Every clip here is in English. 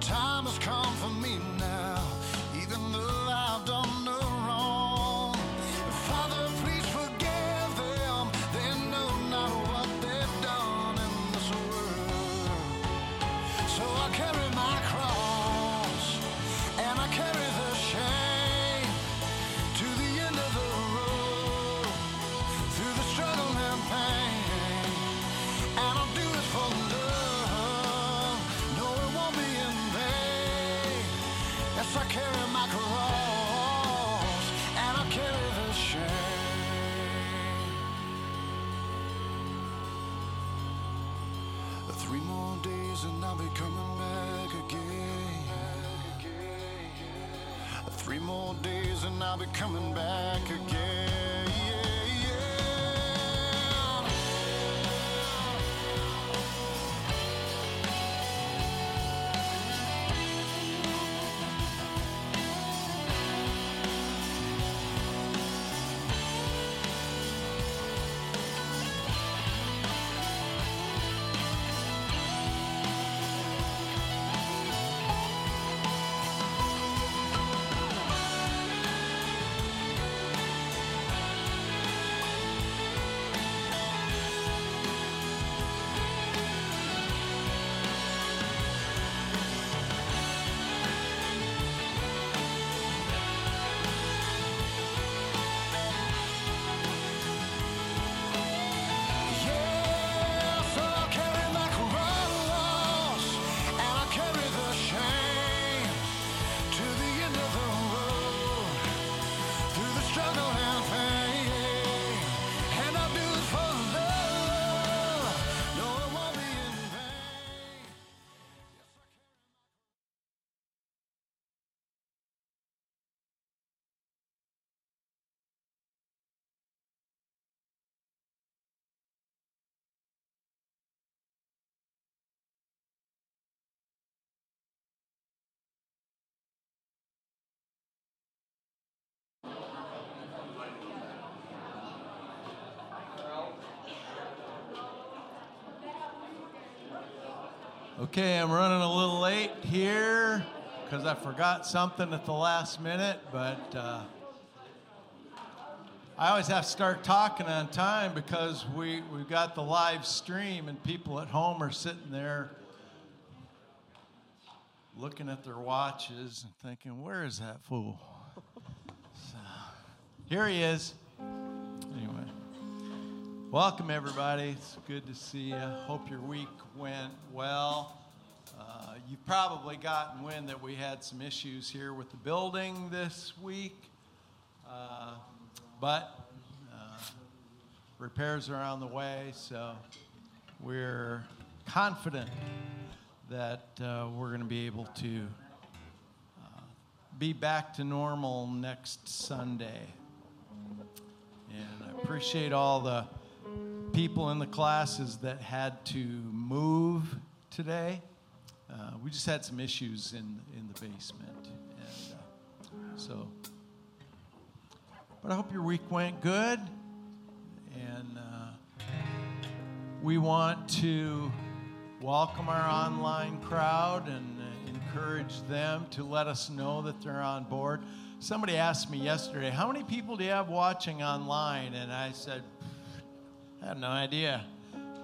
time has come for me I'll be coming back again. Okay, I'm running a little late here because I forgot something at the last minute, but uh, I always have to start talking on time because we, we've got the live stream and people at home are sitting there looking at their watches and thinking, where is that fool? So, here he is. Welcome, everybody. It's good to see you. Hope your week went well. Uh, you've probably gotten wind that we had some issues here with the building this week, uh, but uh, repairs are on the way, so we're confident that uh, we're going to be able to uh, be back to normal next Sunday. And I appreciate all the people in the classes that had to move today. Uh, we just had some issues in in the basement, and uh, so. But I hope your week went good, and uh, we want to welcome our online crowd and uh, encourage them to let us know that they're on board. Somebody asked me yesterday, "How many people do you have watching online?" And I said, I have no idea.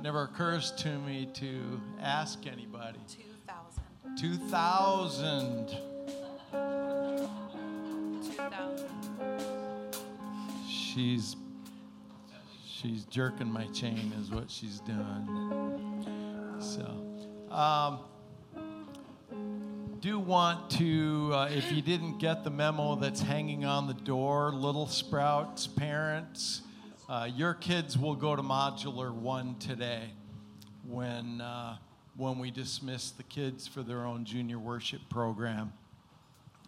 Never occurs to me to ask anybody. 2,000. 2,000. 2,000. She's she's jerking my chain is what she's doing. So, um, do want to, uh, if you didn't get the memo that's hanging on the door, Little Sprouts parents, uh, your kids will go to modular one today when uh, when we dismiss the kids for their own junior worship program.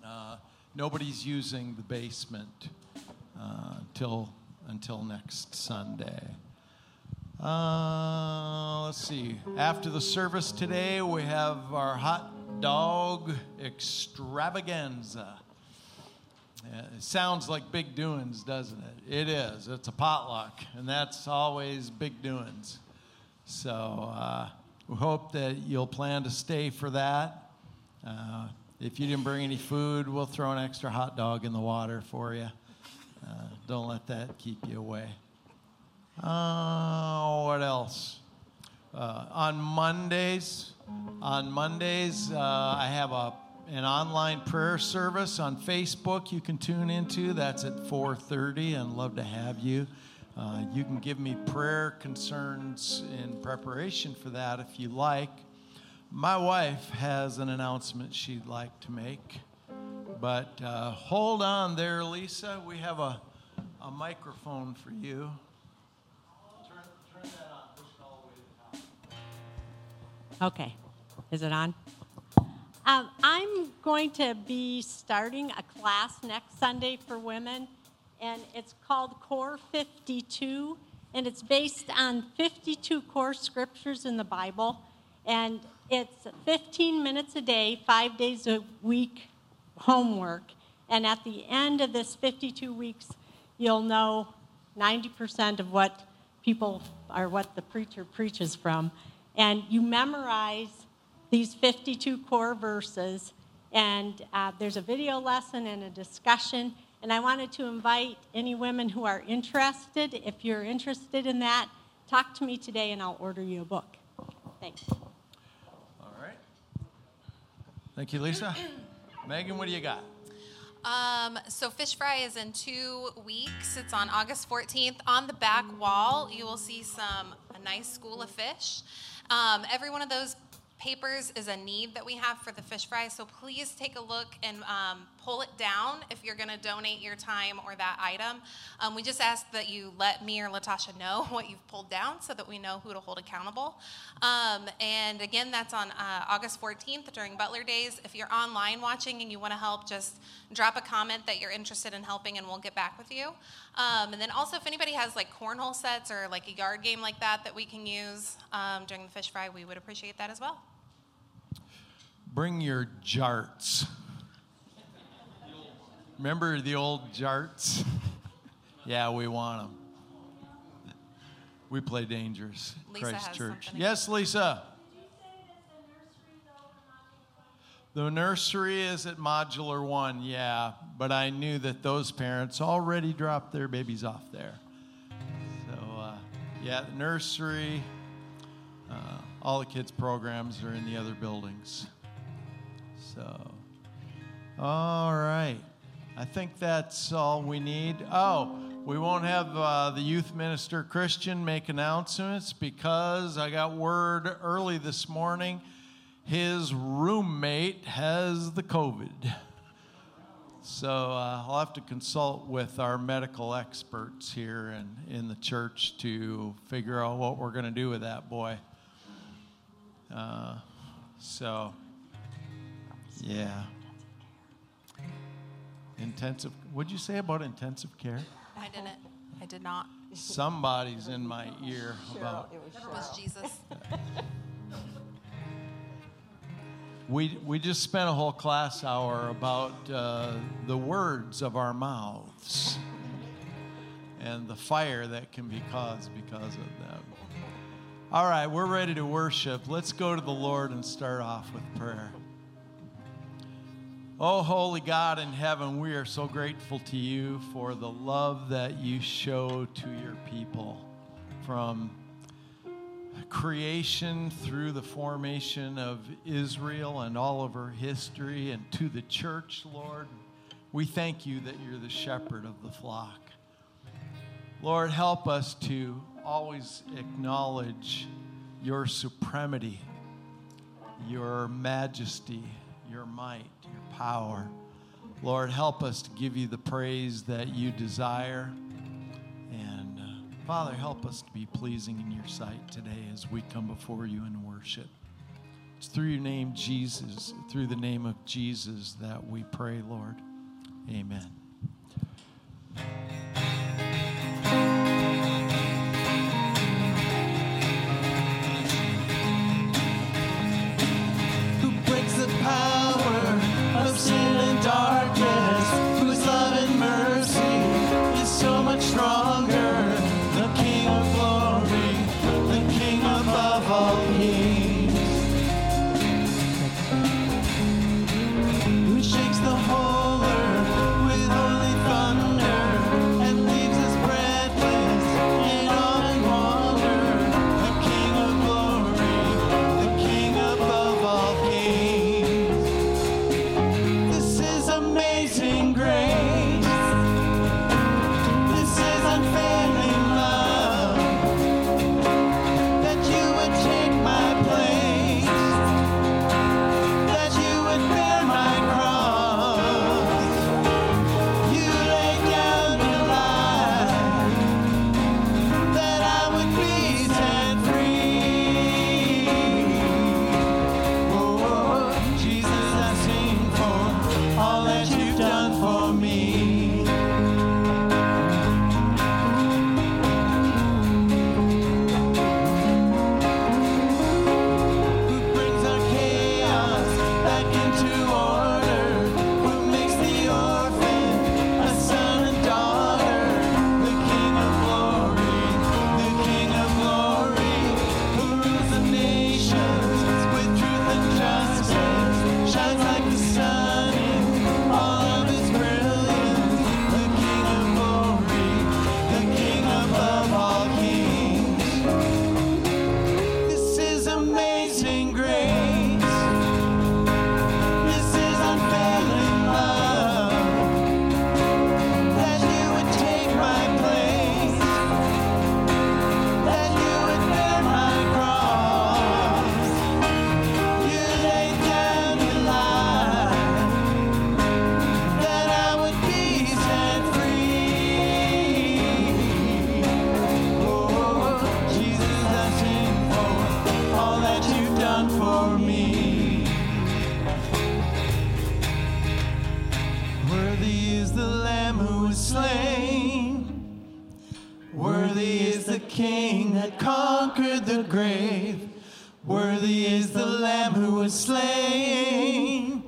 Uh, nobody's using the basement uh, until until next Sunday. Uh, let's see. After the service today, we have our hot dog extravaganza. It sounds like big doings, doesn't it? It is. It's a potluck, and that's always big doings. So uh, we hope that you'll plan to stay for that. Uh, if you didn't bring any food, we'll throw an extra hot dog in the water for you. Uh, don't let that keep you away. Uh, what else? Uh, on Mondays, on Mondays, uh, I have a an online prayer service on Facebook you can tune into. That's at 4:30, and love to have you. Uh, you can give me prayer concerns in preparation for that if you like. My wife has an announcement she'd like to make, but uh, hold on there, Lisa. We have a, a microphone for you. Turn, turn that on. Push it all the way to the top. Okay. Is it on? Um, I'm going to be starting a class next Sunday for women, and it's called Core 52, and it's based on 52 core scriptures in the Bible, and it's 15 minutes a day, five days a week homework, and at the end of this 52 weeks, you'll know 90% of what people are, what the preacher preaches from, and you memorize these 52 core verses. And uh, there's a video lesson and a discussion. And I wanted to invite any women who are interested, if you're interested in that, talk to me today and I'll order you a book. Thanks. All right. Thank you, Lisa. Megan, what do you got? Um, so Fish Fry is in two weeks. It's on August 14th. On the back wall, you will see some a nice school of fish. Um, every one of those papers is a need that we have for the fish fry. So please take a look and um, pull it down if you're going to donate your time or that item. Um, we just ask that you let me or Latasha know what you've pulled down so that we know who to hold accountable. Um, and again, that's on uh, August 14th during Butler Days. If you're online watching and you want to help, just drop a comment that you're interested in helping and we'll get back with you. Um, and then also, if anybody has like cornhole sets or like a yard game like that that we can use um, during the fish fry, we would appreciate that as well. Bring your jarts. Remember the old jarts? yeah, we want them. We play dangerous. Lisa Christ has Church. Yes, Lisa. The nursery is at Modular One, yeah, but I knew that those parents already dropped their babies off there. So, uh, yeah, the nursery, uh, all the kids' programs are in the other buildings. So, all right. I think that's all we need. Oh, we won't have uh, the youth minister Christian make announcements because I got word early this morning his roommate has the COVID. So uh, I'll have to consult with our medical experts here in, in the church to figure out what we're going to do with that boy. Uh, so, yeah. Intensive, what'd you say about intensive care? I didn't. I did not. Somebody's in my ear about. It was Jesus. We, we just spent a whole class hour about uh, the words of our mouths and the fire that can be caused because of them. All right, we're ready to worship. Let's go to the Lord and start off with prayer. Oh, holy God in heaven, we are so grateful to you for the love that you show to your people from creation through the formation of Israel and all of her history and to the church, Lord. We thank you that you're the shepherd of the flock. Lord, help us to always acknowledge your supremacy, your majesty, your might, power. Lord, help us to give you the praise that you desire. And uh, Father, help us to be pleasing in your sight today as we come before you in worship. It's through your name, Jesus, through the name of Jesus, that we pray, Lord. Amen. Worthy is the Lamb who was slain. Worthy is the King that conquered the grave. Worthy is the Lamb who was slain.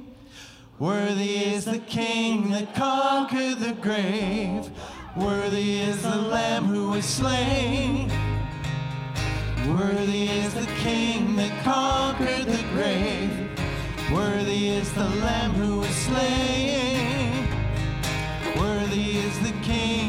Worthy is the King that conquered the grave. Worthy is the Lamb who was slain. Worthy is the King that conquered the grave. Worthy is the Lamb who was slain. Is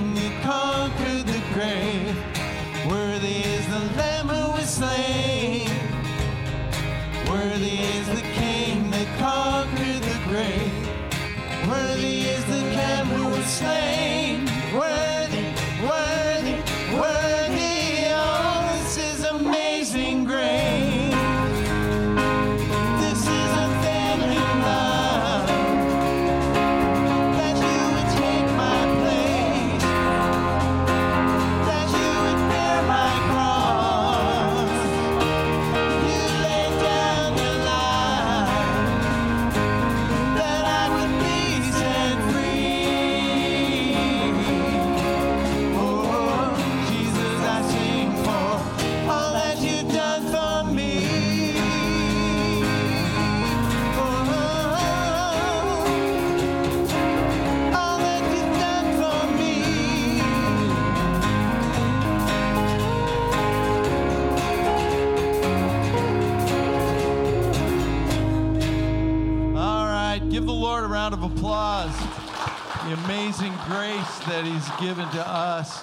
grace that He's given to us,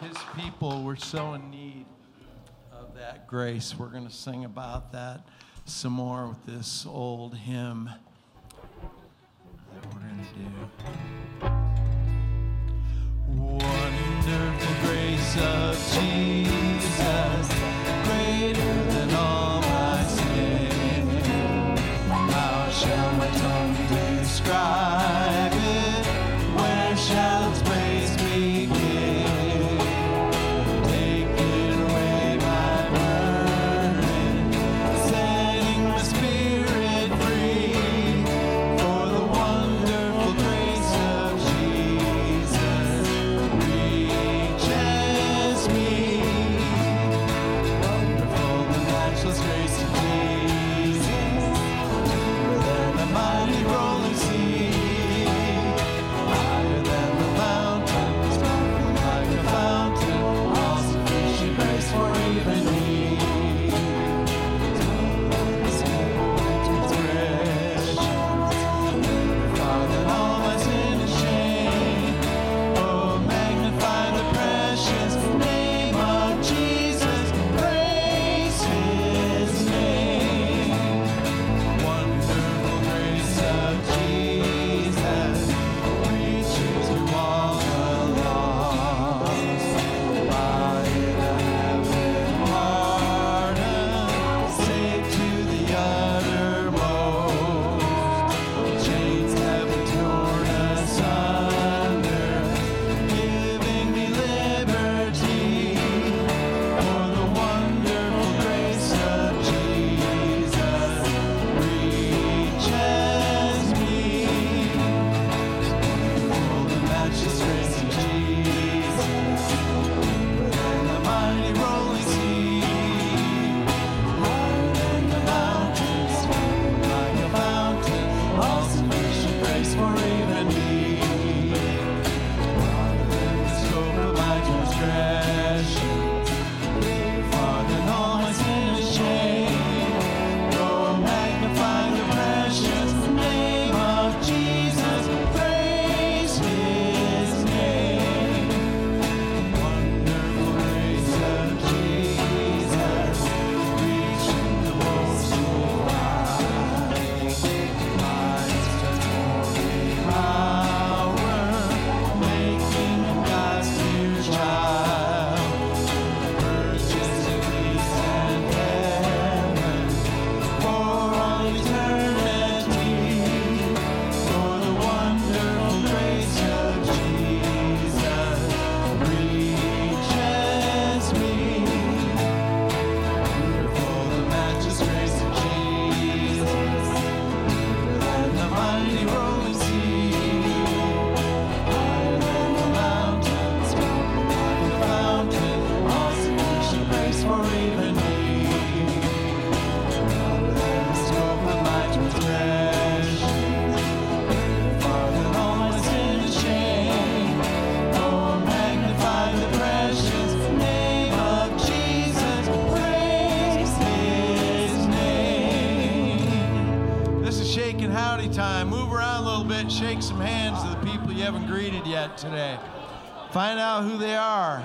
His people. We're so in need of that grace. We're going to sing about that some more with this old hymn that we're going to do. Wonderful grace of Jesus, greater than all my sin. How shall my tongue describe shall today. Find out who they are.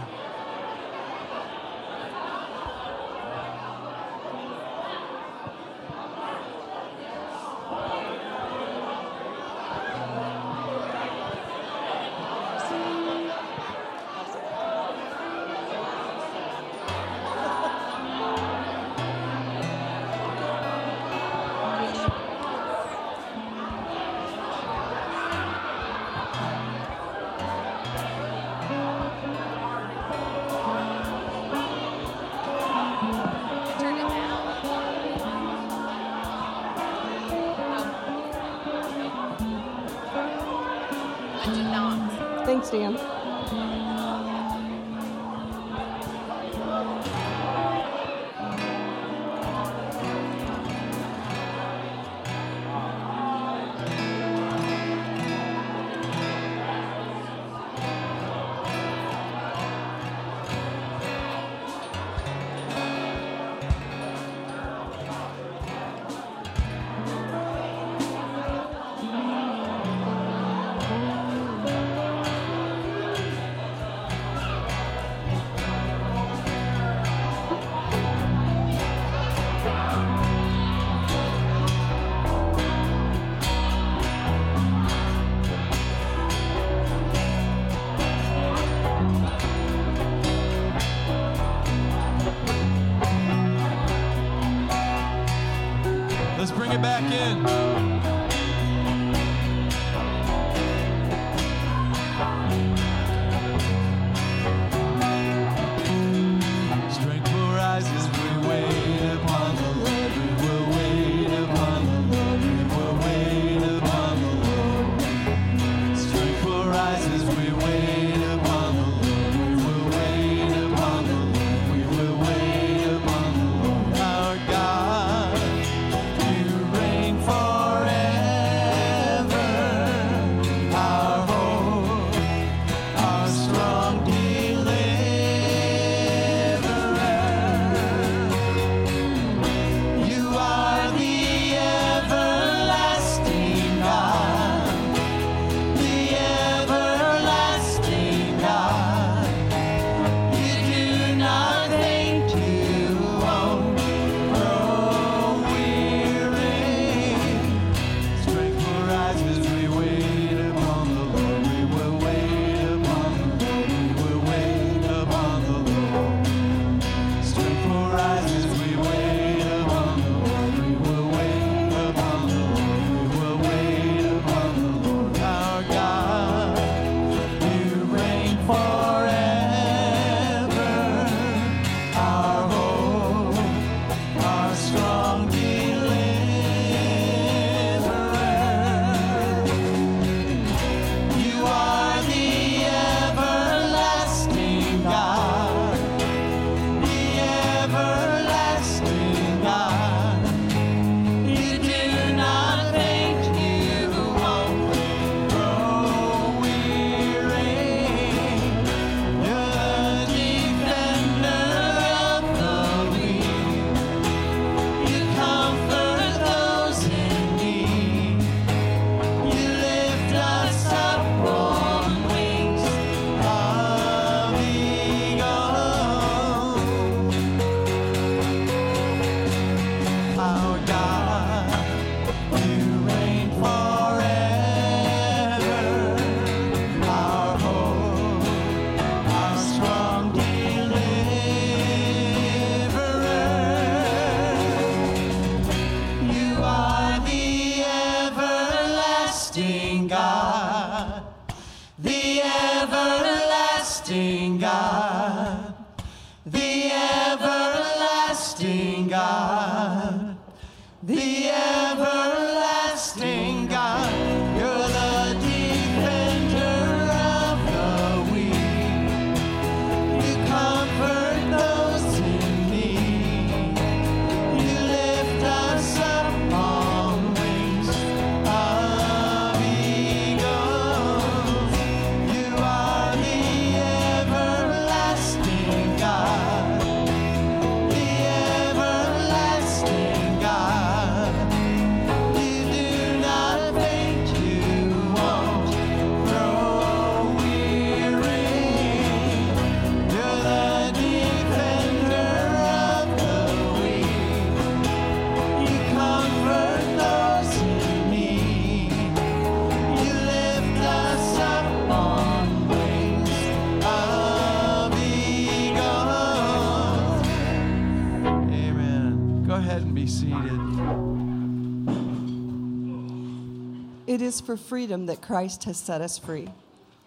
It is for freedom that Christ has set us free.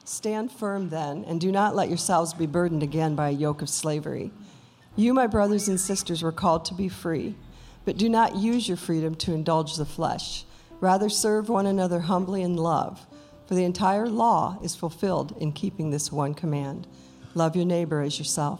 Stand firm then, and do not let yourselves be burdened again by a yoke of slavery. You, my brothers and sisters, were called to be free, but do not use your freedom to indulge the flesh. Rather, serve one another humbly in love, for the entire law is fulfilled in keeping this one command love your neighbor as yourself.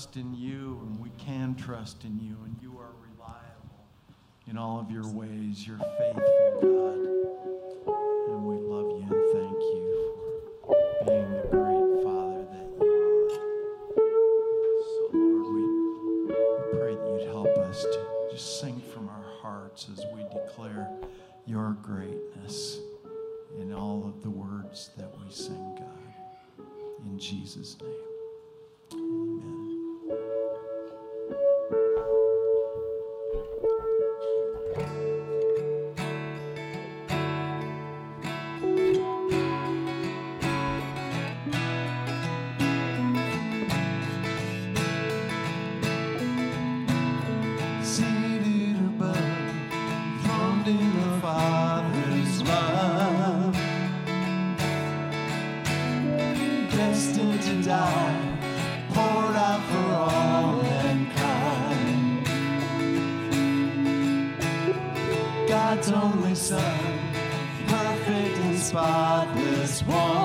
trust in you and we can trust in you and you are reliable in all of your ways. Perfect and spotless one.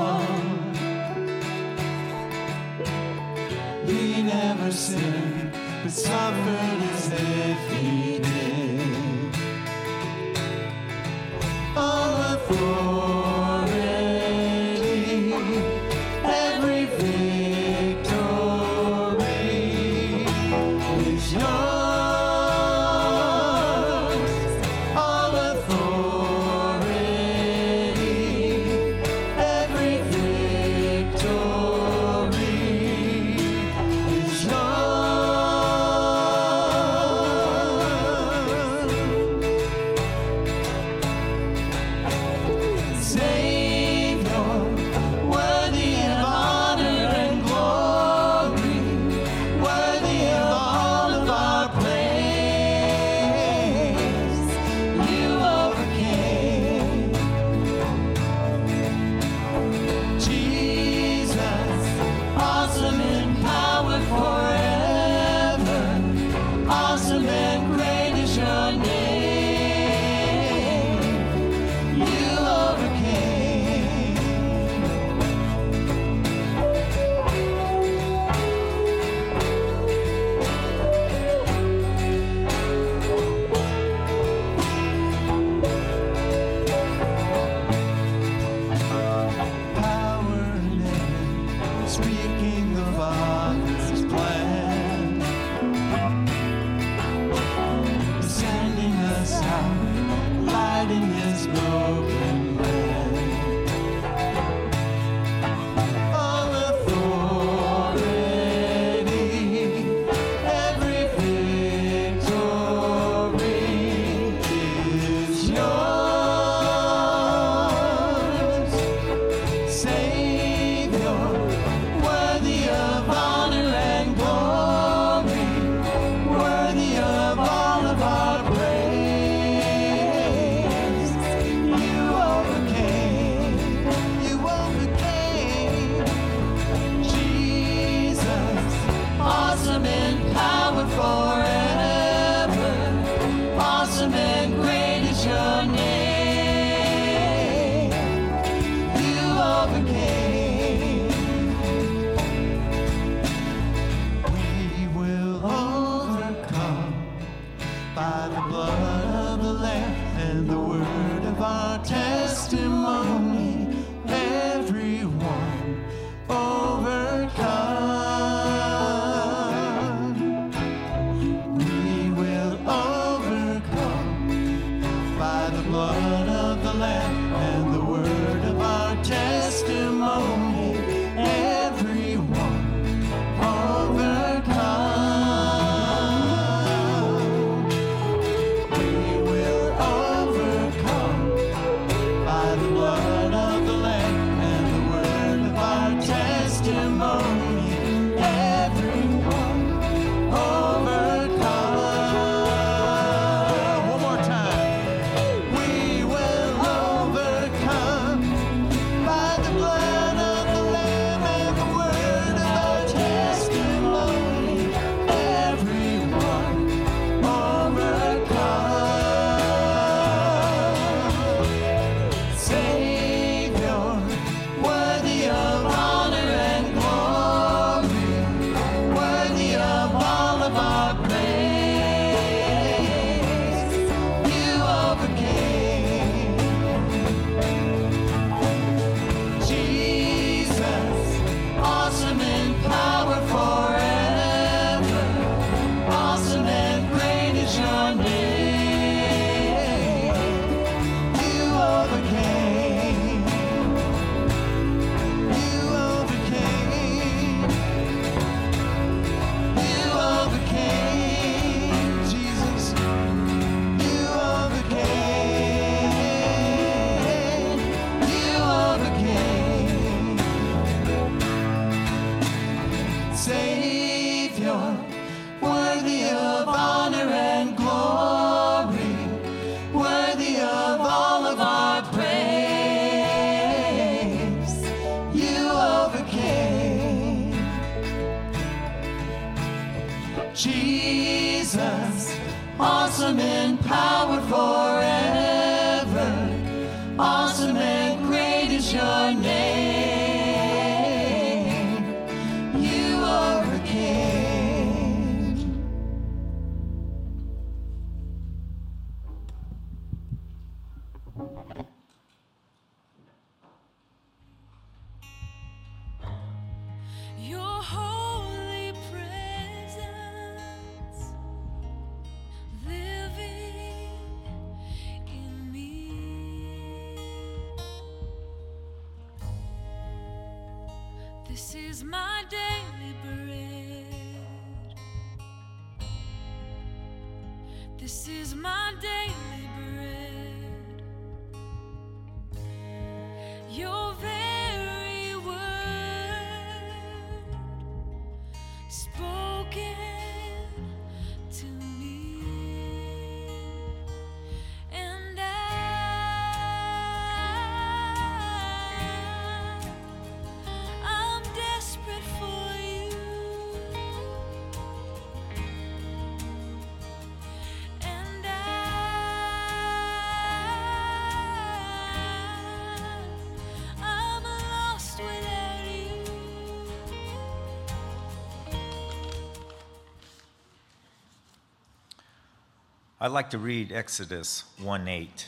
I'd like to read Exodus 1 8.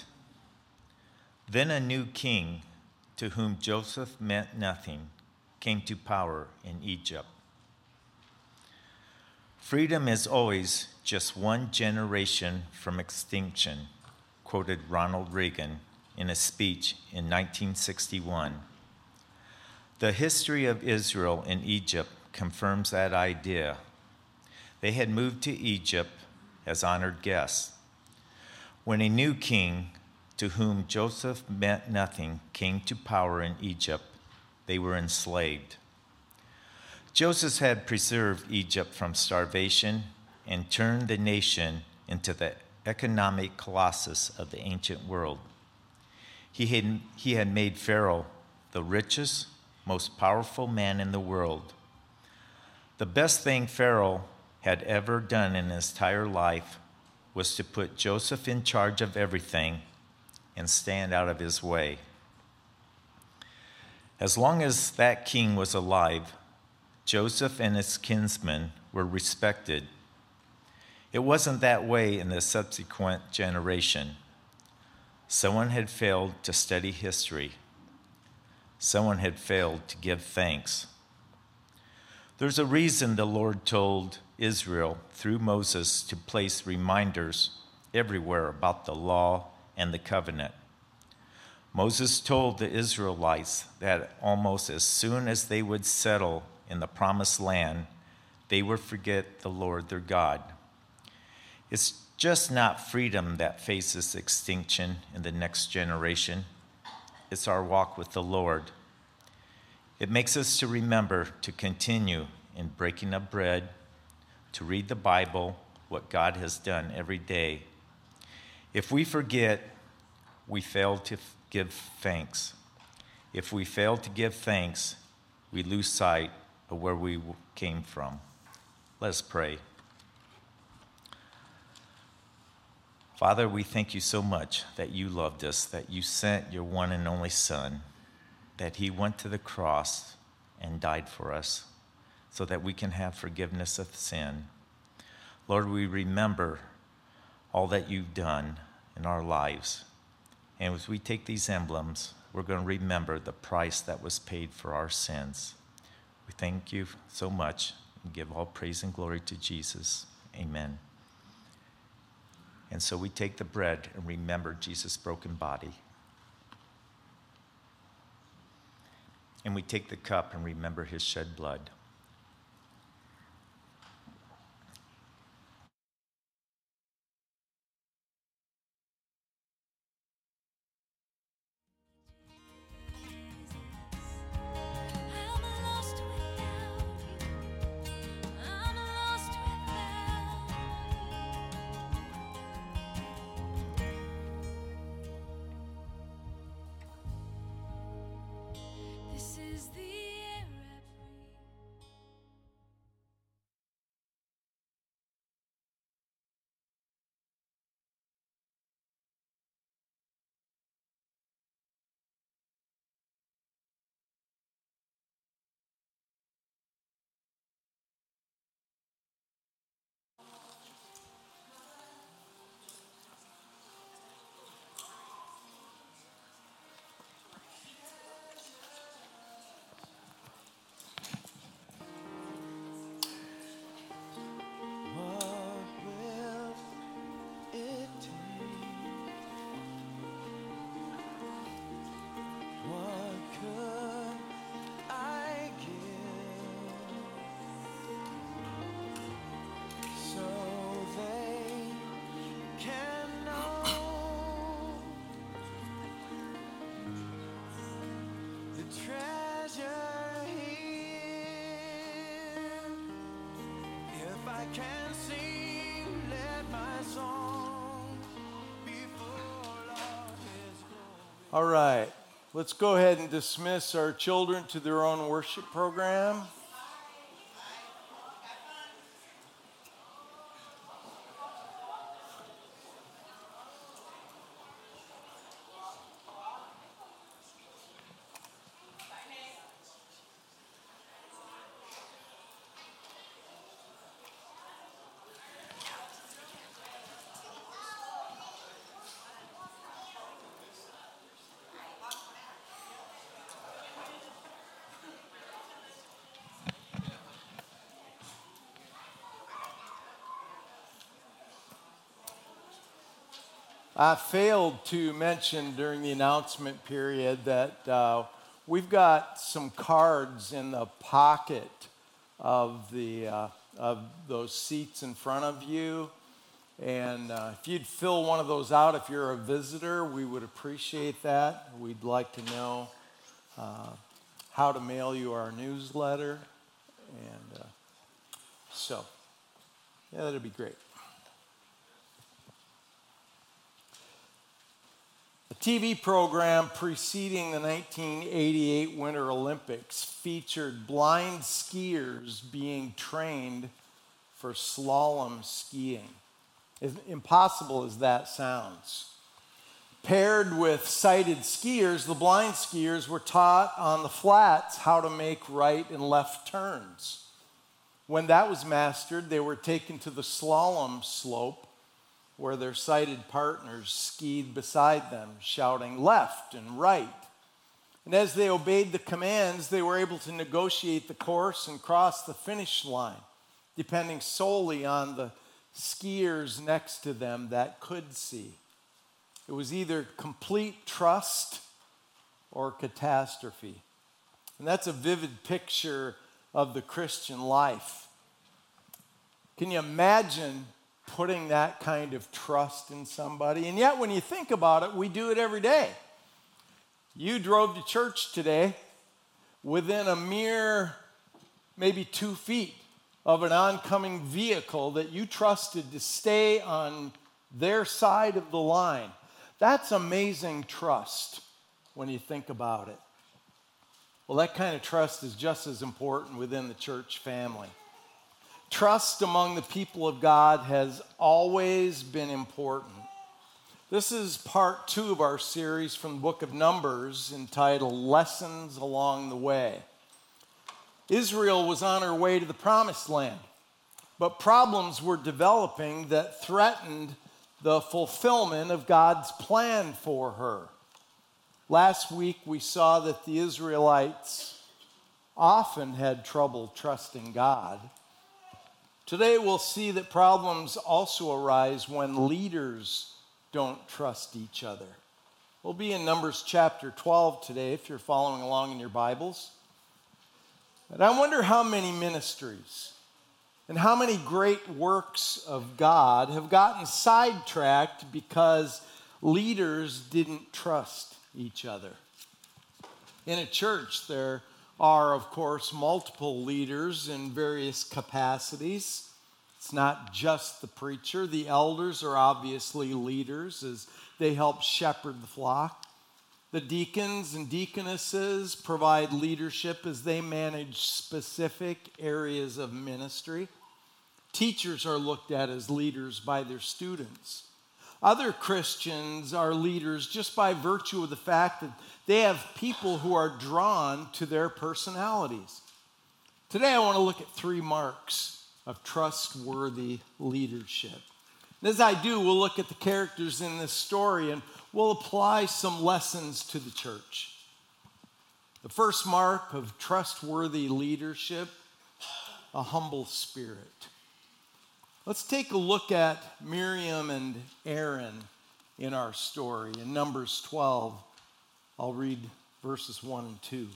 Then a new king, to whom Joseph meant nothing, came to power in Egypt. Freedom is always just one generation from extinction, quoted Ronald Reagan in a speech in 1961. The history of Israel in Egypt confirms that idea. They had moved to Egypt as honored guests. When a new king, to whom Joseph meant nothing, came to power in Egypt, they were enslaved. Joseph had preserved Egypt from starvation and turned the nation into the economic colossus of the ancient world. He had, he had made Pharaoh the richest, most powerful man in the world. The best thing Pharaoh had ever done in his entire life was to put Joseph in charge of everything and stand out of his way. As long as that king was alive, Joseph and his kinsmen were respected. It wasn't that way in the subsequent generation. Someone had failed to study history. Someone had failed to give thanks. There's a reason the Lord told Israel through Moses to place reminders everywhere about the law and the covenant. Moses told the Israelites that almost as soon as they would settle in the promised land, they would forget the Lord their God. It's just not freedom that faces extinction in the next generation, it's our walk with the Lord. It makes us to remember to continue in breaking of bread, to read the Bible, what God has done every day. If we forget, we fail to give thanks. If we fail to give thanks, we lose sight of where we came from. Let's pray. Father, we thank you so much that you loved us, that you sent your one and only Son, that he went to the cross and died for us so that we can have forgiveness of sin. Lord, we remember all that you've done in our lives. And as we take these emblems, we're going to remember the price that was paid for our sins. We thank you so much and give all praise and glory to Jesus. Amen. And so we take the bread and remember Jesus' broken body. And we take the cup and remember his shed blood. All right, let's go ahead and dismiss our children to their own worship program. I failed to mention during the announcement period that uh, we've got some cards in the pocket of, the, uh, of those seats in front of you. And uh, if you'd fill one of those out if you're a visitor, we would appreciate that. We'd like to know uh, how to mail you our newsletter. And uh, so, yeah, that'd be great. TV program preceding the 1988 Winter Olympics featured blind skiers being trained for slalom skiing. As impossible as that sounds. Paired with sighted skiers, the blind skiers were taught on the flats how to make right and left turns. When that was mastered, they were taken to the slalom slope where their sighted partners skied beside them, shouting left and right. And as they obeyed the commands, they were able to negotiate the course and cross the finish line, depending solely on the skiers next to them that could see. It was either complete trust or catastrophe. And that's a vivid picture of the Christian life. Can you imagine putting that kind of trust in somebody? And yet, when you think about it, we do it every day. You drove to church today within a mere maybe two feet of an oncoming vehicle that you trusted to stay on their side of the line. That's amazing trust when you think about it. Well, that kind of trust is just as important within the church family. Trust among the people of God has always been important. This is part two of our series from the book of Numbers entitled Lessons Along the Way. Israel was on her way to the promised land, but problems were developing that threatened the fulfillment of God's plan for her. Last week, we saw that the Israelites often had trouble trusting God. Today, we'll see that problems also arise when leaders don't trust each other. We'll be in Numbers chapter 12 today if you're following along in your Bibles. And I wonder how many ministries and how many great works of God have gotten sidetracked because leaders didn't trust each other. In a church, there are, of course, multiple leaders in various capacities. It's not just the preacher. The elders are obviously leaders as they help shepherd the flock. The deacons and deaconesses provide leadership as they manage specific areas of ministry. Teachers are looked at as leaders by their students. Other Christians are leaders just by virtue of the fact that they have people who are drawn to their personalities. Today, I want to look at three marks of trustworthy leadership. And as I do, we'll look at the characters in this story and we'll apply some lessons to the church. The first mark of trustworthy leadership a humble spirit. Let's take a look at Miriam and Aaron in our story. In Numbers 12, I'll read verses 1 and 2.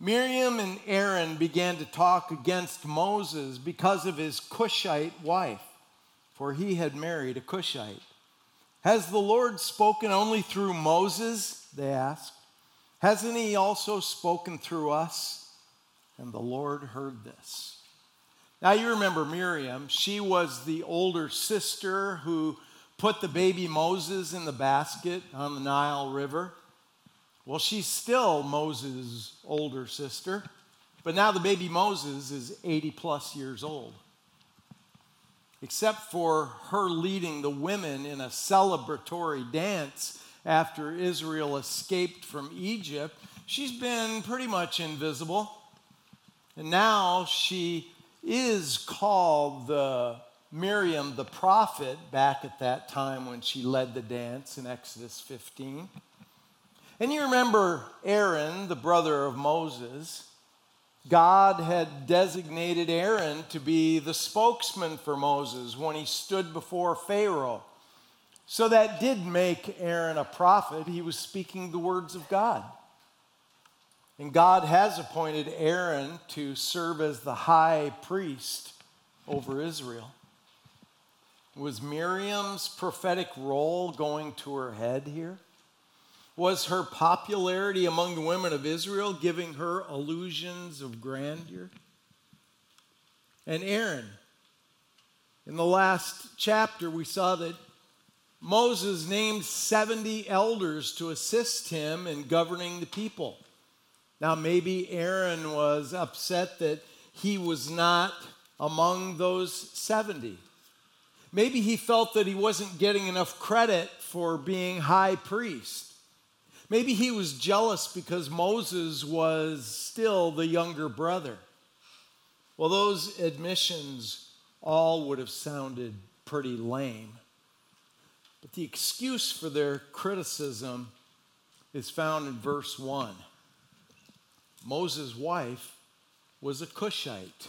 Miriam and Aaron began to talk against Moses because of his Cushite wife, for he had married a Cushite. Has the Lord spoken only through Moses? They asked. Hasn't he also spoken through us? And the Lord heard this. Now, you remember Miriam. She was the older sister who put the baby Moses in the basket on the Nile River. Well, she's still Moses' older sister, but now the baby Moses is 80 plus years old. Except for her leading the women in a celebratory dance after Israel escaped from Egypt, she's been pretty much invisible. And now she is called the Miriam the prophet back at that time when she led the dance in Exodus 15. And you remember Aaron, the brother of Moses. God had designated Aaron to be the spokesman for Moses when he stood before Pharaoh. So that did make Aaron a prophet. He was speaking the words of God. And God has appointed Aaron to serve as the high priest over Israel. Was Miriam's prophetic role going to her head here? Was her popularity among the women of Israel giving her illusions of grandeur? And Aaron, in the last chapter, we saw that Moses named 70 elders to assist him in governing the people. Now, maybe Aaron was upset that he was not among those 70. Maybe he felt that he wasn't getting enough credit for being high priest. Maybe he was jealous because Moses was still the younger brother. Well, those admissions all would have sounded pretty lame. But the excuse for their criticism is found in verse 1. Moses' wife was a Cushite.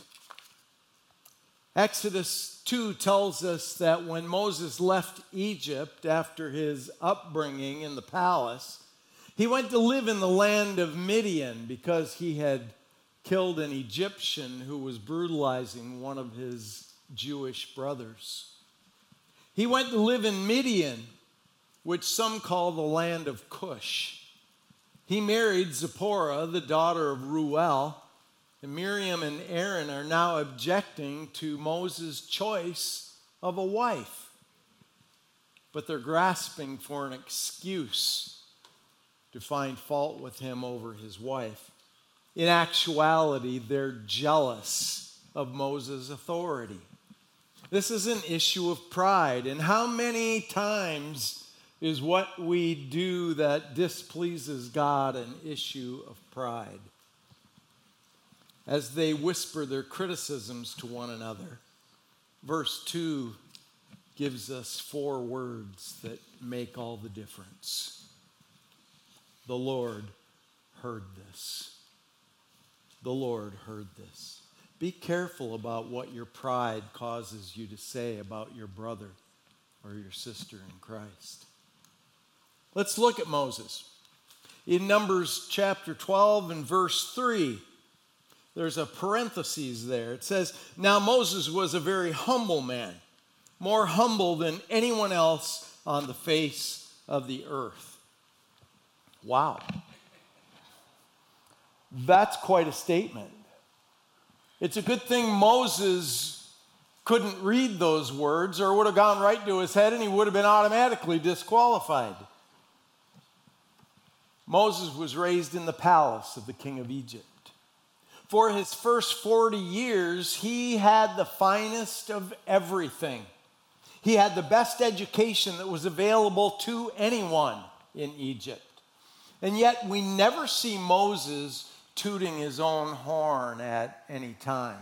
Exodus 2 tells us that when Moses left Egypt after his upbringing in the palace, he went to live in the land of Midian because he had killed an Egyptian who was brutalizing one of his Jewish brothers. He went to live in Midian, which some call the land of Cush. He married Zipporah, the daughter of Reuel, and Miriam and Aaron are now objecting to Moses' choice of a wife. But they're grasping for an excuse to find fault with him over his wife. In actuality, they're jealous of Moses' authority. This is an issue of pride. And how many times is what we do that displeases God an issue of pride? As they whisper their criticisms to one another, verse 2 gives us four words that make all the difference. The Lord heard this. The Lord heard this. Be careful about what your pride causes you to say about your brother or your sister in Christ. Let's look at Moses. In Numbers chapter 12 and verse 3, there's a parenthesis there. It says, Now Moses was a very humble man, more humble than anyone else on the face of the earth. Wow. That's quite a statement. It's a good thing Moses couldn't read those words or would have gone right to his head and he would have been automatically disqualified. Moses was raised in the palace of the king of Egypt. For his first 40 years, he had the finest of everything. He had the best education that was available to anyone in Egypt. And yet, we never see Moses tooting his own horn at any time.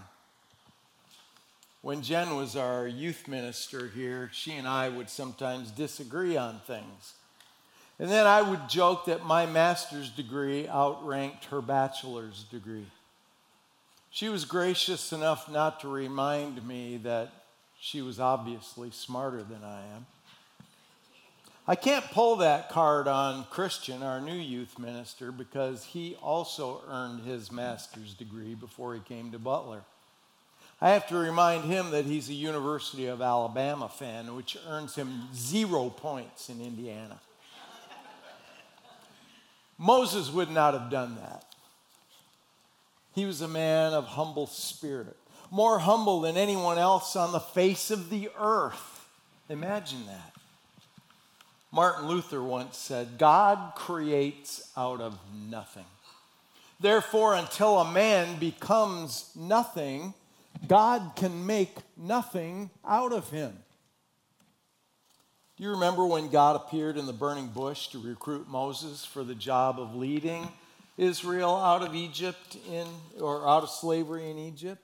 When Jen was our youth minister here, she and I would sometimes disagree on things. And then I would joke that my master's degree outranked her bachelor's degree. She was gracious enough not to remind me that she was obviously smarter than I am. I can't pull that card on Christian, our new youth minister, because he also earned his master's degree before he came to Butler. I have to remind him that he's a University of Alabama fan, which earns him zero points in Indiana. Moses would not have done that. He was a man of humble spirit. more humble than anyone else on the face of the earth. Imagine that. Martin Luther once said, God creates out of nothing. Therefore, until a man becomes nothing, God can make nothing out of him. Do you remember when God appeared in the burning bush to recruit Moses for the job of leading Israel out of Egypt in or out of slavery in Egypt?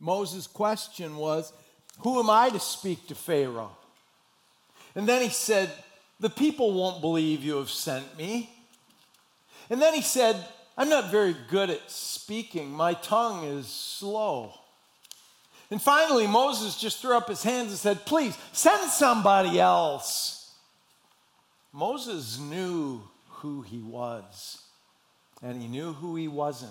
Moses' question was, "Who am I to speak to Pharaoh?" And then he said, "The people won't believe you have sent me." And then he said, I'm not very good at speaking. My tongue is slow. And finally, Moses just threw up his hands and said, Please send somebody else. Moses knew who he was, and he knew who he wasn't.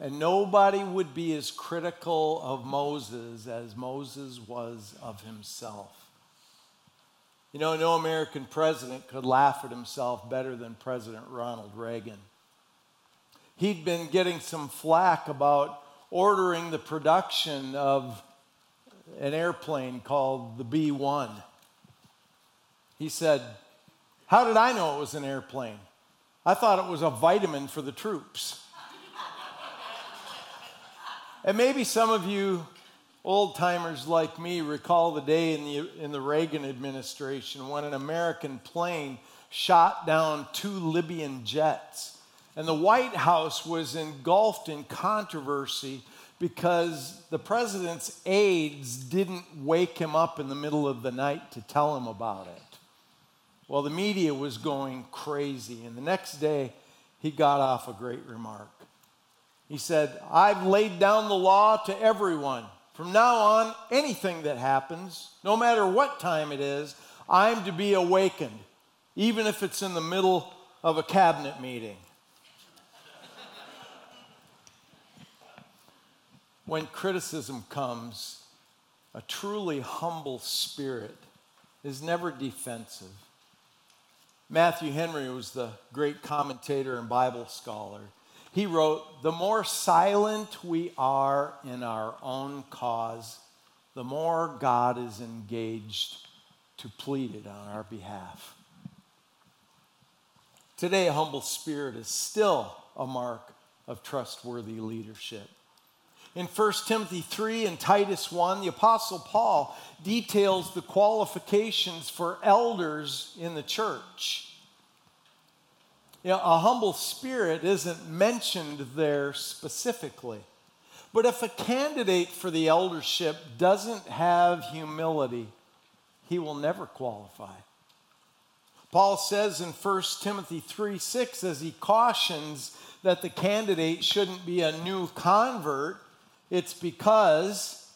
And nobody would be as critical of Moses as Moses was of himself. You know, no American president could laugh at himself better than President Ronald Reagan. He'd been getting some flack about ordering the production of an airplane called the B 1. He said, How did I know it was an airplane? I thought it was a vitamin for the troops. and maybe some of you old timers like me recall the day in the, in the Reagan administration when an American plane shot down two Libyan jets. And the White House was engulfed in controversy because the president's aides didn't wake him up in the middle of the night to tell him about it. Well, the media was going crazy, and the next day he got off a great remark. He said, I've laid down the law to everyone. From now on, anything that happens, no matter what time it is, I'm to be awakened, even if it's in the middle of a cabinet meeting. When criticism comes, a truly humble spirit is never defensive. Matthew Henry was the great commentator and Bible scholar. He wrote, The more silent we are in our own cause, the more God is engaged to plead it on our behalf. Today, a humble spirit is still a mark of trustworthy leadership. In 1 Timothy 3 and Titus 1, the Apostle Paul details the qualifications for elders in the church. You know, a humble spirit isn't mentioned there specifically. But if a candidate for the eldership doesn't have humility, he will never qualify. Paul says in 1 Timothy 3 6, as he cautions that the candidate shouldn't be a new convert, it's because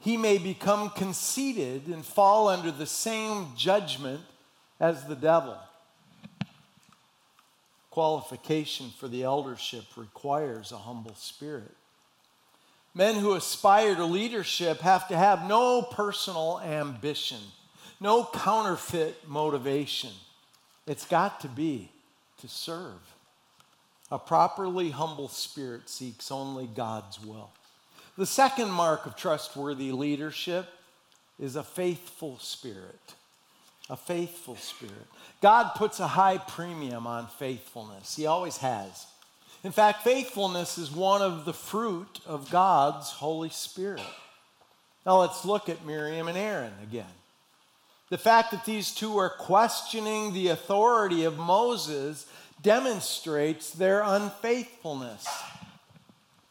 he may become conceited and fall under the same judgment as the devil. Qualification for the eldership requires a humble spirit. Men who aspire to leadership have to have no personal ambition, no counterfeit motivation. It's got to be to serve. A properly humble spirit seeks only God's will. The second mark of trustworthy leadership is a faithful spirit. A faithful spirit. God puts a high premium on faithfulness, He always has. In fact, faithfulness is one of the fruit of God's Holy Spirit. Now let's look at Miriam and Aaron again. The fact that these two are questioning the authority of Moses demonstrates their unfaithfulness.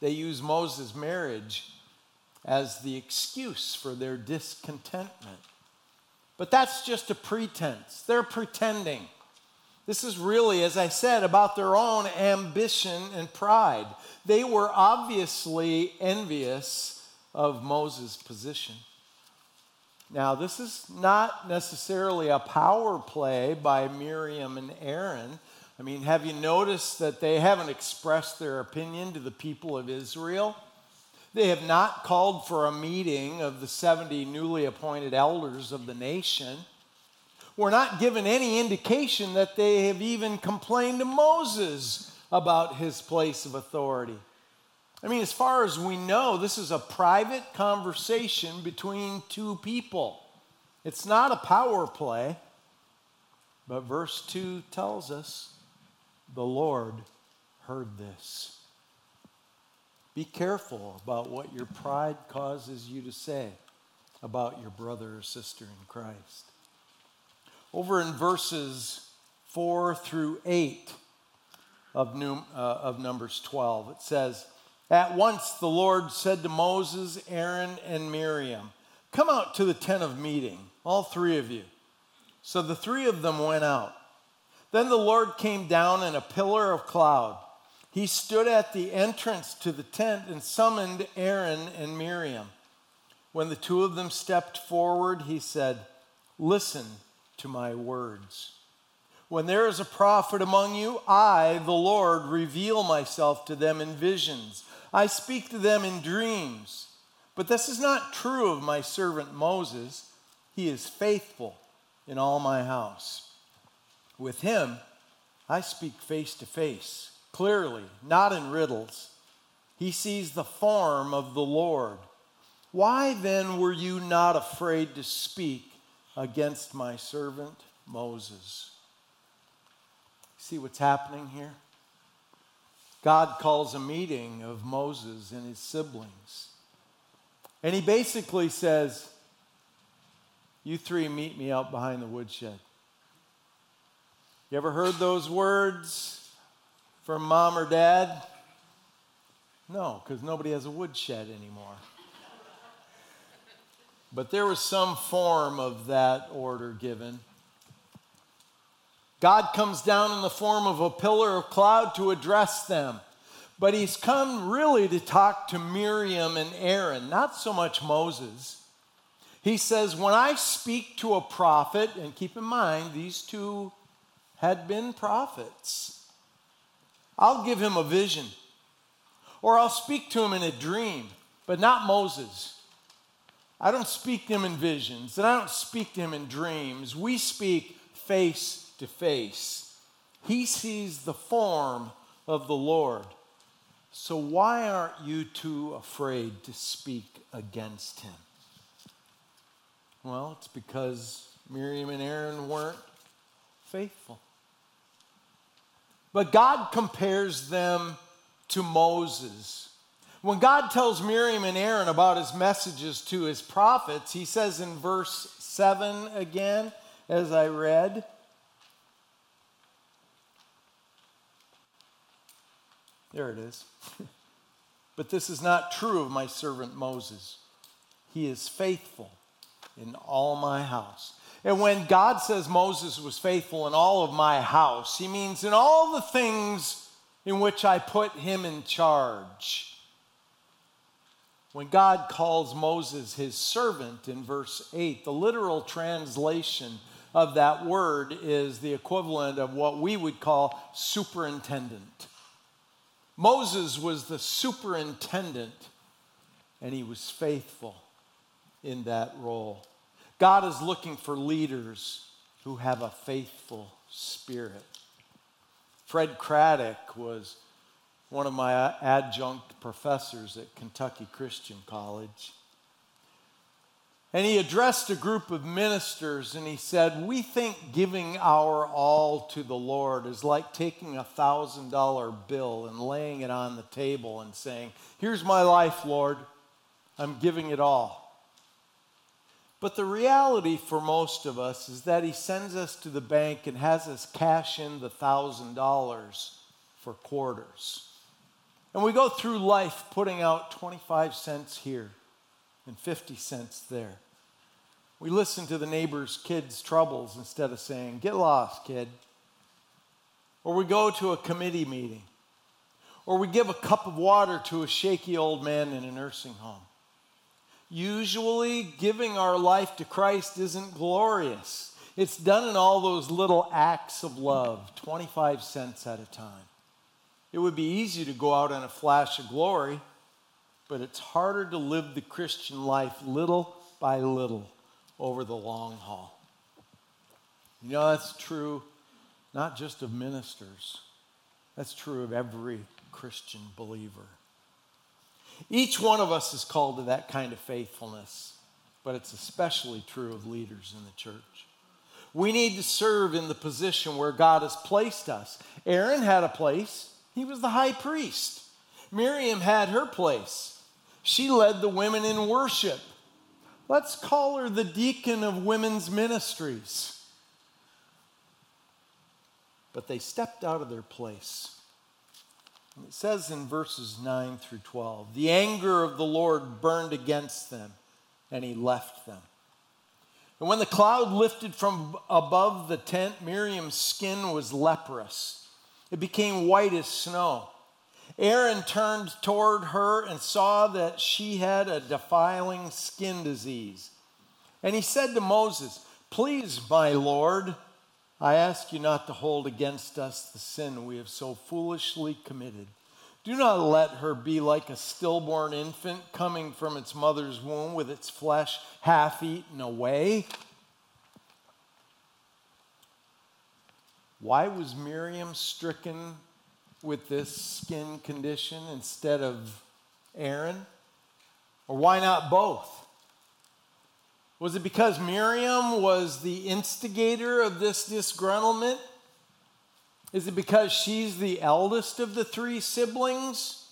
They use Moses' marriage as the excuse for their discontentment. But that's just a pretense. They're pretending. This is really, as I said, about their own ambition and pride. They were obviously envious of Moses' position. Now, this is not necessarily a power play by Miriam and Aaron. I mean, have you noticed that they haven't expressed their opinion to the people of Israel? They have not called for a meeting of the 70 newly appointed elders of the nation. We're not given any indication that they have even complained to Moses about his place of authority. I mean, as far as we know, this is a private conversation between two people. It's not a power play, but verse 2 tells us the Lord heard this. Be careful about what your pride causes you to say about your brother or sister in Christ. Over in verses 4 through 8 of, Num- uh, of Numbers 12, it says, At once the Lord said to Moses, Aaron, and Miriam, Come out to the tent of meeting, all three of you. So the three of them went out. Then the Lord came down in a pillar of cloud. He stood at the entrance to the tent and summoned Aaron and Miriam. When the two of them stepped forward, he said, Listen to my words. When there is a prophet among you, I, the Lord, reveal myself to them in visions. I speak to them in dreams. But this is not true of my servant Moses. He is faithful in all my house. With him, I speak face to face, clearly, not in riddles. He sees the form of the Lord. Why then were you not afraid to speak against my servant Moses? See what's happening here? God calls a meeting of Moses and his siblings. And he basically says, You three meet me out behind the woodshed. You ever heard those words from mom or dad? No, because nobody has a woodshed anymore. But there was some form of that order given. God comes down in the form of a pillar of cloud to address them. But he's come really to talk to Miriam and Aaron, not so much Moses. He says, When I speak to a prophet, and keep in mind, these two had been prophets, I'll give him a vision. Or I'll speak to him in a dream, but not Moses. I don't speak to him in visions, and I don't speak to him in dreams. We speak face to face. He sees the form of the Lord. So why aren't you too afraid to speak against him? Well, it's because Miriam and Aaron weren't faithful. But God compares them to Moses. When God tells Miriam and Aaron about his messages to his prophets, he says in verse 7 again, as I read, There it is. but this is not true of my servant Moses. He is faithful in all my house. And when God says Moses was faithful in all of my house, he means in all the things in which I put him in charge. When God calls Moses his servant in verse 8, the literal translation of that word is the equivalent of what we would call superintendent. Moses was the superintendent, and he was faithful in that role. God is looking for leaders who have a faithful spirit. Fred Craddock was one of my adjunct professors at Kentucky Christian College. And he addressed a group of ministers and he said, We think giving our all to the Lord is like taking a thousand dollar bill and laying it on the table and saying, Here's my life, Lord. I'm giving it all. But the reality for most of us is that he sends us to the bank and has us cash in the thousand dollars for quarters. And we go through life putting out 25 cents here and 50 cents there. We listen to the neighbor's kids' troubles instead of saying, Get lost, kid. Or we go to a committee meeting. Or we give a cup of water to a shaky old man in a nursing home. Usually, giving our life to Christ isn't glorious. It's done in all those little acts of love, 25 cents at a time. It would be easy to go out in a flash of glory, but it's harder to live the Christian life little by little over the long haul. You know, that's true not just of ministers, that's true of every Christian believer. Each one of us is called to that kind of faithfulness, but it's especially true of leaders in the church. We need to serve in the position where God has placed us. Aaron had a place, he was the high priest. Miriam had her place, she led the women in worship. Let's call her the deacon of women's ministries. But they stepped out of their place. It says in verses 9 through 12 the anger of the Lord burned against them, and he left them. And when the cloud lifted from above the tent, Miriam's skin was leprous. It became white as snow. Aaron turned toward her and saw that she had a defiling skin disease. And he said to Moses, Please, my Lord, I ask you not to hold against us the sin we have so foolishly committed. Do not let her be like a stillborn infant coming from its mother's womb with its flesh half eaten away. Why was Miriam stricken with this skin condition instead of Aaron? Or why not both? Was it because Miriam was the instigator of this disgruntlement? Is it because she's the eldest of the three siblings?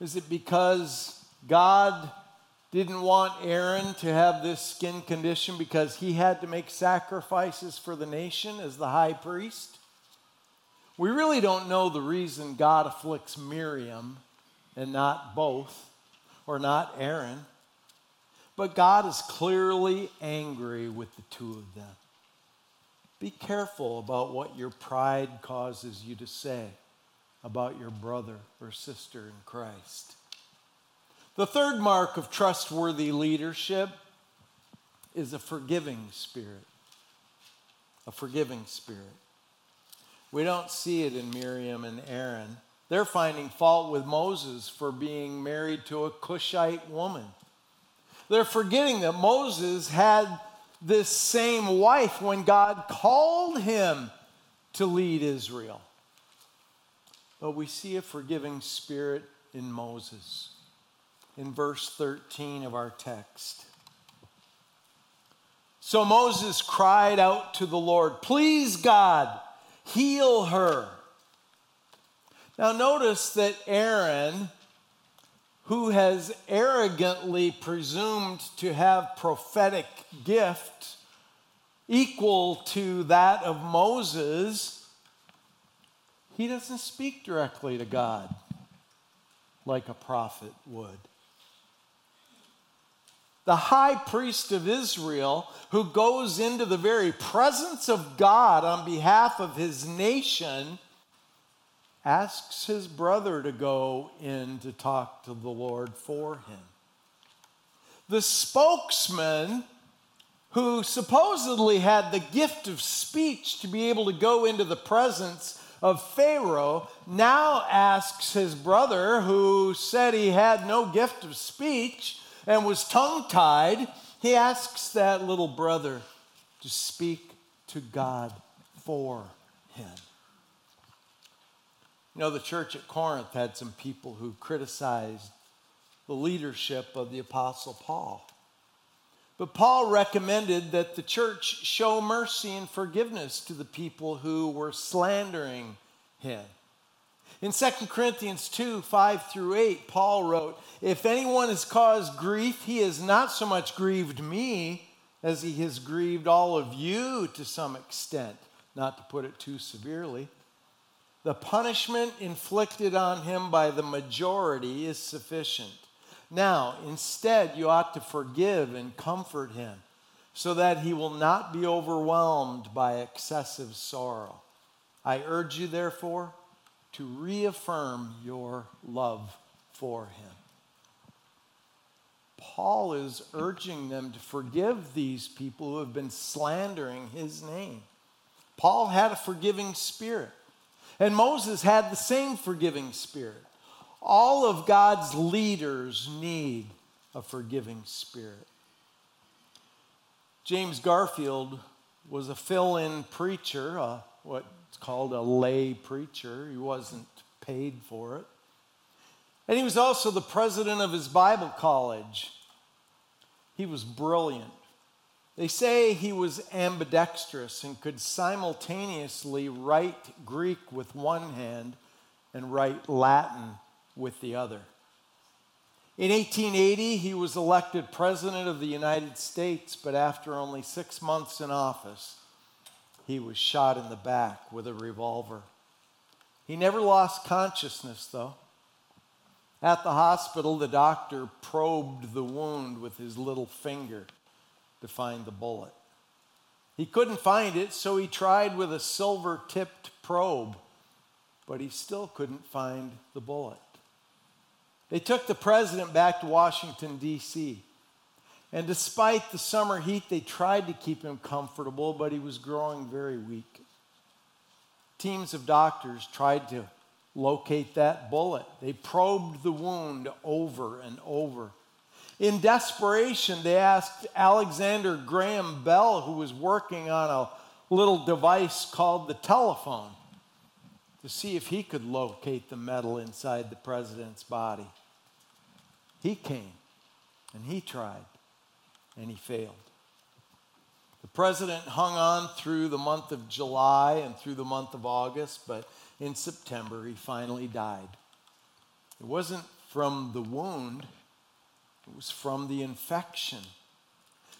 Is it because God didn't want Aaron to have this skin condition because he had to make sacrifices for the nation as the high priest? We really don't know the reason God afflicts Miriam and not both, or not Aaron. But God is clearly angry with the two of them. Be careful about what your pride causes you to say about your brother or sister in Christ. The third mark of trustworthy leadership is a forgiving spirit. A forgiving spirit. We don't see it in Miriam and Aaron. They're finding fault with Moses for being married to a Cushite woman. They're forgetting that Moses had this same wife when God called him to lead Israel. But we see a forgiving spirit in Moses in verse 13 of our text. So Moses cried out to the Lord, Please, God, heal her. Now, notice that Aaron, who has arrogantly presumed to have prophetic gift equal to that of Moses, he doesn't speak directly to God like a prophet would. The high priest of Israel, who goes into the very presence of God on behalf of his nation, asks his brother to go in to talk to the Lord for him. The spokesman, who supposedly had the gift of speech to be able to go into the presence of Pharaoh, now asks his brother, who said he had no gift of speech, and was tongue tied, he asks that little brother to speak to God for him. You know, the church at Corinth had some people who criticized the leadership of the Apostle Paul. But Paul recommended that the church show mercy and forgiveness to the people who were slandering him. In 2 Corinthians 2 5 through 8, Paul wrote, If anyone has caused grief, he has not so much grieved me as he has grieved all of you to some extent, not to put it too severely. The punishment inflicted on him by the majority is sufficient. Now, instead, you ought to forgive and comfort him so that he will not be overwhelmed by excessive sorrow. I urge you, therefore, to reaffirm your love for him. Paul is urging them to forgive these people who have been slandering his name. Paul had a forgiving spirit, and Moses had the same forgiving spirit. All of God's leaders need a forgiving spirit. James Garfield was a fill in preacher, uh, what it's called a lay preacher. He wasn't paid for it. And he was also the president of his Bible college. He was brilliant. They say he was ambidextrous and could simultaneously write Greek with one hand and write Latin with the other. In 1880, he was elected President of the United States, but after only six months in office, he was shot in the back with a revolver. He never lost consciousness, though. At the hospital, the doctor probed the wound with his little finger to find the bullet. He couldn't find it, so he tried with a silver tipped probe, but he still couldn't find the bullet. They took the president back to Washington, D.C. And despite the summer heat, they tried to keep him comfortable, but he was growing very weak. Teams of doctors tried to locate that bullet. They probed the wound over and over. In desperation, they asked Alexander Graham Bell, who was working on a little device called the telephone, to see if he could locate the metal inside the president's body. He came and he tried and he failed. The president hung on through the month of July and through the month of August, but in September he finally died. It wasn't from the wound, it was from the infection.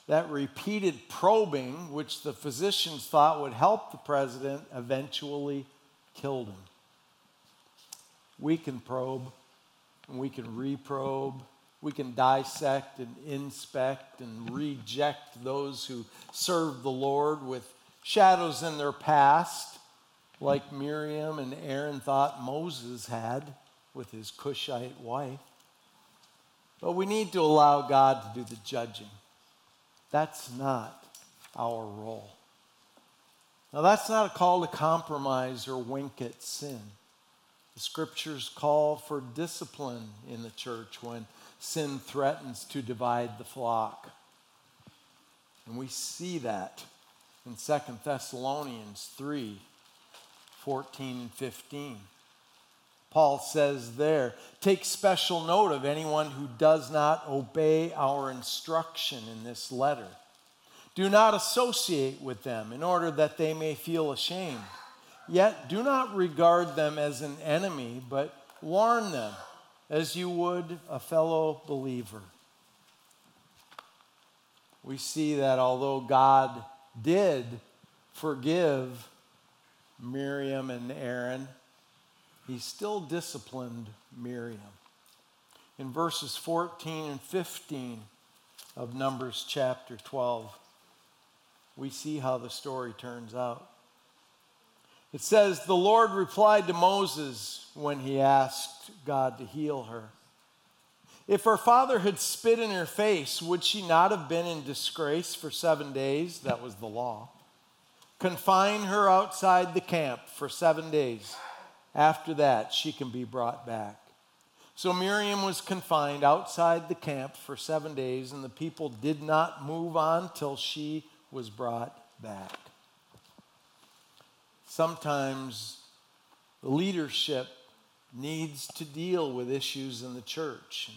That repeated probing, which the physicians thought would help the president, eventually killed him. We can probe, and we can reprobe, we can dissect and inspect and reject those who serve the Lord with shadows in their past, like Miriam and Aaron thought Moses had with his Cushite wife. But we need to allow God to do the judging. That's not our role. Now, that's not a call to compromise or wink at sin. The scriptures call for discipline in the church when sin threatens to divide the flock. And we see that in 2 Thessalonians 3 14 and 15. Paul says there, take special note of anyone who does not obey our instruction in this letter. Do not associate with them in order that they may feel ashamed. Yet do not regard them as an enemy, but warn them as you would a fellow believer. We see that although God did forgive Miriam and Aaron, he still disciplined Miriam. In verses 14 and 15 of Numbers chapter 12, we see how the story turns out. It says, The Lord replied to Moses when he asked God to heal her. If her father had spit in her face, would she not have been in disgrace for seven days? That was the law. Confine her outside the camp for seven days. After that, she can be brought back. So Miriam was confined outside the camp for seven days, and the people did not move on till she was brought back. Sometimes leadership needs to deal with issues in the church.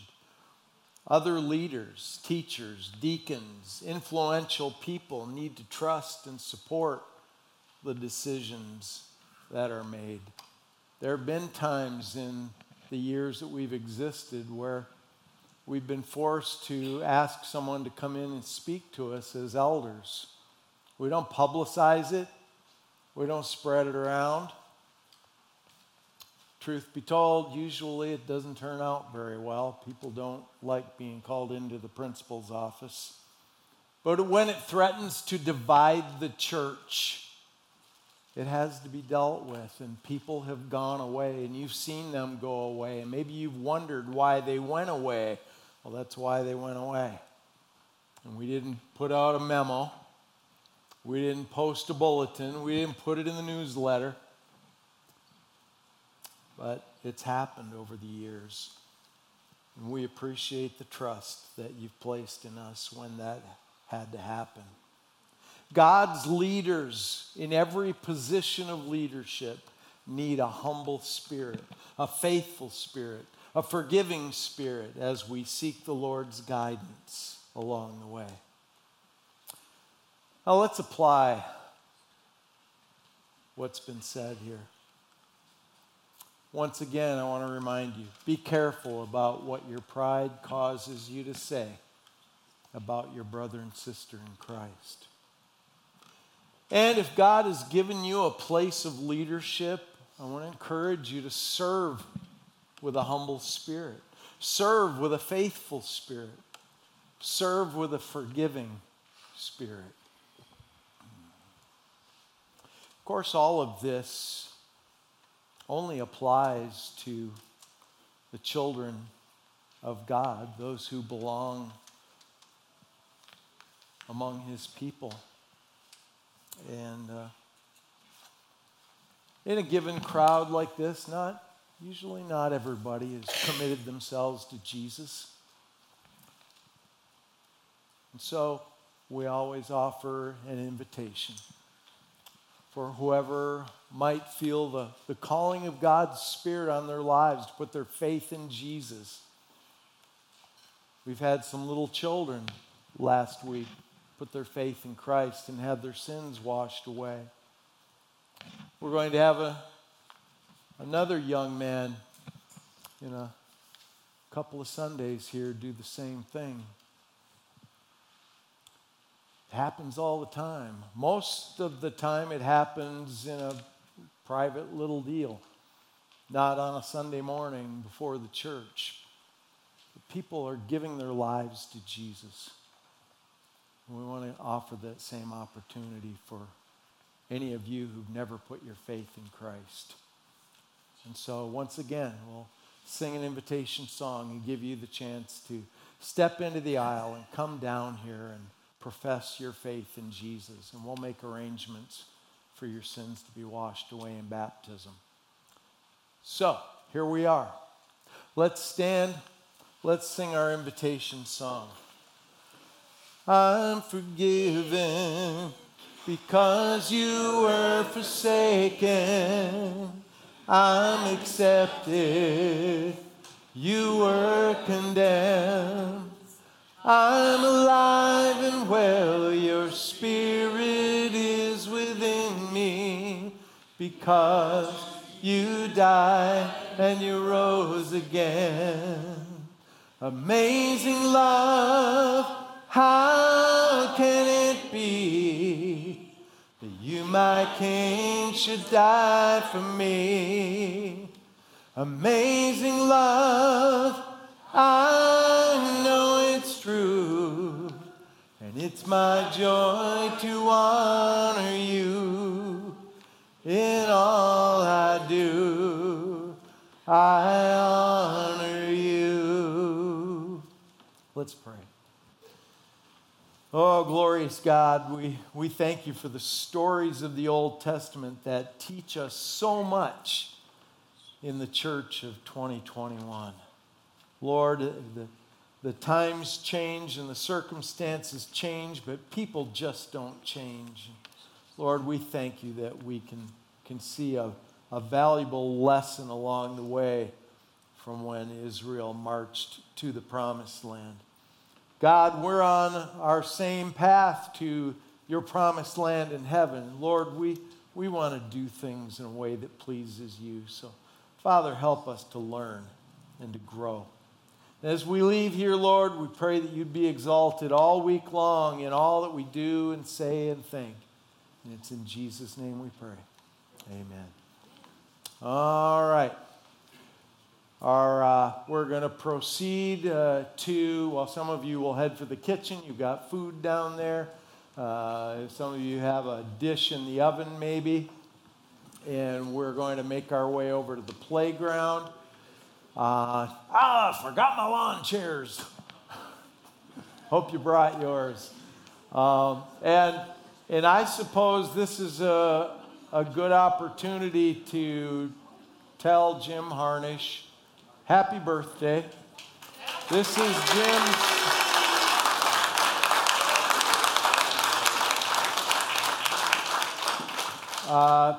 Other leaders, teachers, deacons, influential people need to trust and support the decisions that are made. There have been times in the years that we've existed where we've been forced to ask someone to come in and speak to us as elders. We don't publicize it, we don't spread it around. Truth be told, usually it doesn't turn out very well. People don't like being called into the principal's office. But when it threatens to divide the church, it has to be dealt with, and people have gone away, and you've seen them go away, and maybe you've wondered why they went away. Well, that's why they went away. And we didn't put out a memo, we didn't post a bulletin, we didn't put it in the newsletter, but it's happened over the years. And we appreciate the trust that you've placed in us when that had to happen. God's leaders in every position of leadership need a humble spirit, a faithful spirit, a forgiving spirit as we seek the Lord's guidance along the way. Now let's apply what's been said here. Once again, I want to remind you be careful about what your pride causes you to say about your brother and sister in Christ. And if God has given you a place of leadership, I want to encourage you to serve with a humble spirit, serve with a faithful spirit, serve with a forgiving spirit. Of course, all of this only applies to the children of God, those who belong among his people. And uh, in a given crowd like this, not usually not everybody has committed themselves to Jesus. And so we always offer an invitation for whoever might feel the, the calling of God's Spirit on their lives to put their faith in Jesus. We've had some little children last week put their faith in Christ and had their sins washed away. We're going to have a, another young man in a couple of Sundays here do the same thing. It happens all the time. Most of the time, it happens in a private little deal, not on a Sunday morning before the church. People are giving their lives to Jesus. And we want to offer that same opportunity for any of you who've never put your faith in Christ. And so, once again, we'll sing an invitation song and give you the chance to step into the aisle and come down here and profess your faith in Jesus. And we'll make arrangements for your sins to be washed away in baptism. So, here we are. Let's stand. Let's sing our invitation song. I'm forgiven because you were forsaken. I'm accepted. You were condemned. I'm alive and well. Your spirit is within me because you died and you rose again. Amazing love, how can it be that you, my King, should die for me? Amazing love, I know it's true, and it's my joy to honor you in all I do. I Oh, glorious God, we, we thank you for the stories of the Old Testament that teach us so much in the church of 2021. Lord, uh, the, the times change and the circumstances change, but people just don't change. Lord, we thank you that we can, can see a, a valuable lesson along the way from when Israel marched to the promised land. God, we're on our same path to your promised land in heaven. Lord, we, we want to do things in a way that pleases you. So, Father, help us to learn and to grow. As we leave here, Lord, we pray that you'd be exalted all week long in all that we do and say and think. And it's in Jesus' name we pray. Amen. All right. Our, uh, we're going to proceed uh, to, well, some of you will head for the kitchen. You've got food down there. Uh, some of you have a dish in the oven, maybe. And we're going to make our way over to the playground. Uh, ah, forgot my lawn chairs. Hope you brought yours. Um, and, and I suppose this is a, a good opportunity to tell Jim Harnish happy birthday. This is Jim's. Uh,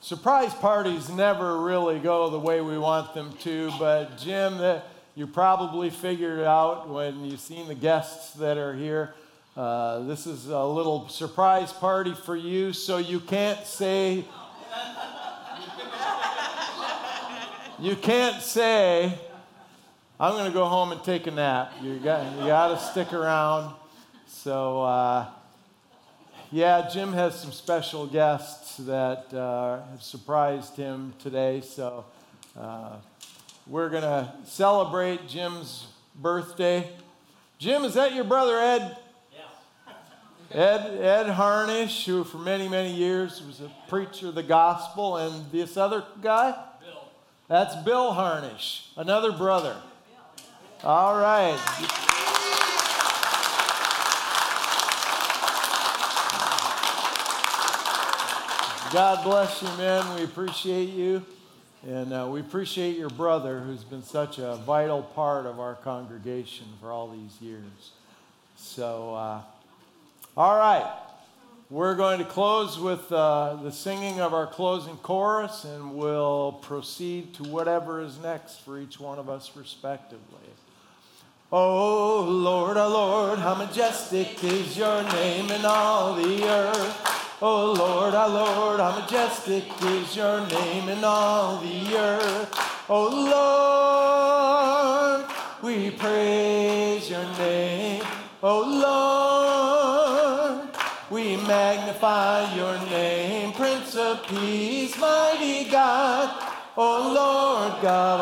surprise parties never really go the way we want them to, but Jim, that you probably figured out when you've seen the guests that are here. Uh, this is a little surprise party for you, so you can't say. You can't say, I'm going to go home and take a nap. You got, you got to stick around. So, uh, yeah, Jim has some special guests that uh, have surprised him today. So, uh, we're going to celebrate Jim's birthday. Jim, is that your brother Ed? Yeah. Ed, Ed Harnish, who for many, many years was a preacher of the gospel, and this other guy? That's Bill Harnish, another brother. All right. God bless you, man. We appreciate you. And uh, we appreciate your brother who's been such a vital part of our congregation for all these years. So, uh, all right. We're going to close with uh, the singing of our closing chorus, and we'll proceed to whatever is next for each one of us, respectively. Oh Lord, oh Lord, how majestic is your name in all the earth. Oh Lord, oh Lord, how majestic is your name in all the earth. Oh Lord, we praise your name. Oh Lord, magnify your name, Prince of Peace, mighty God. Oh Lord God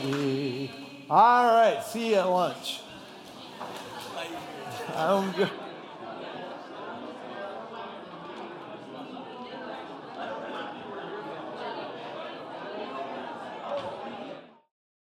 Almighty. All right, see you at lunch. I'm good.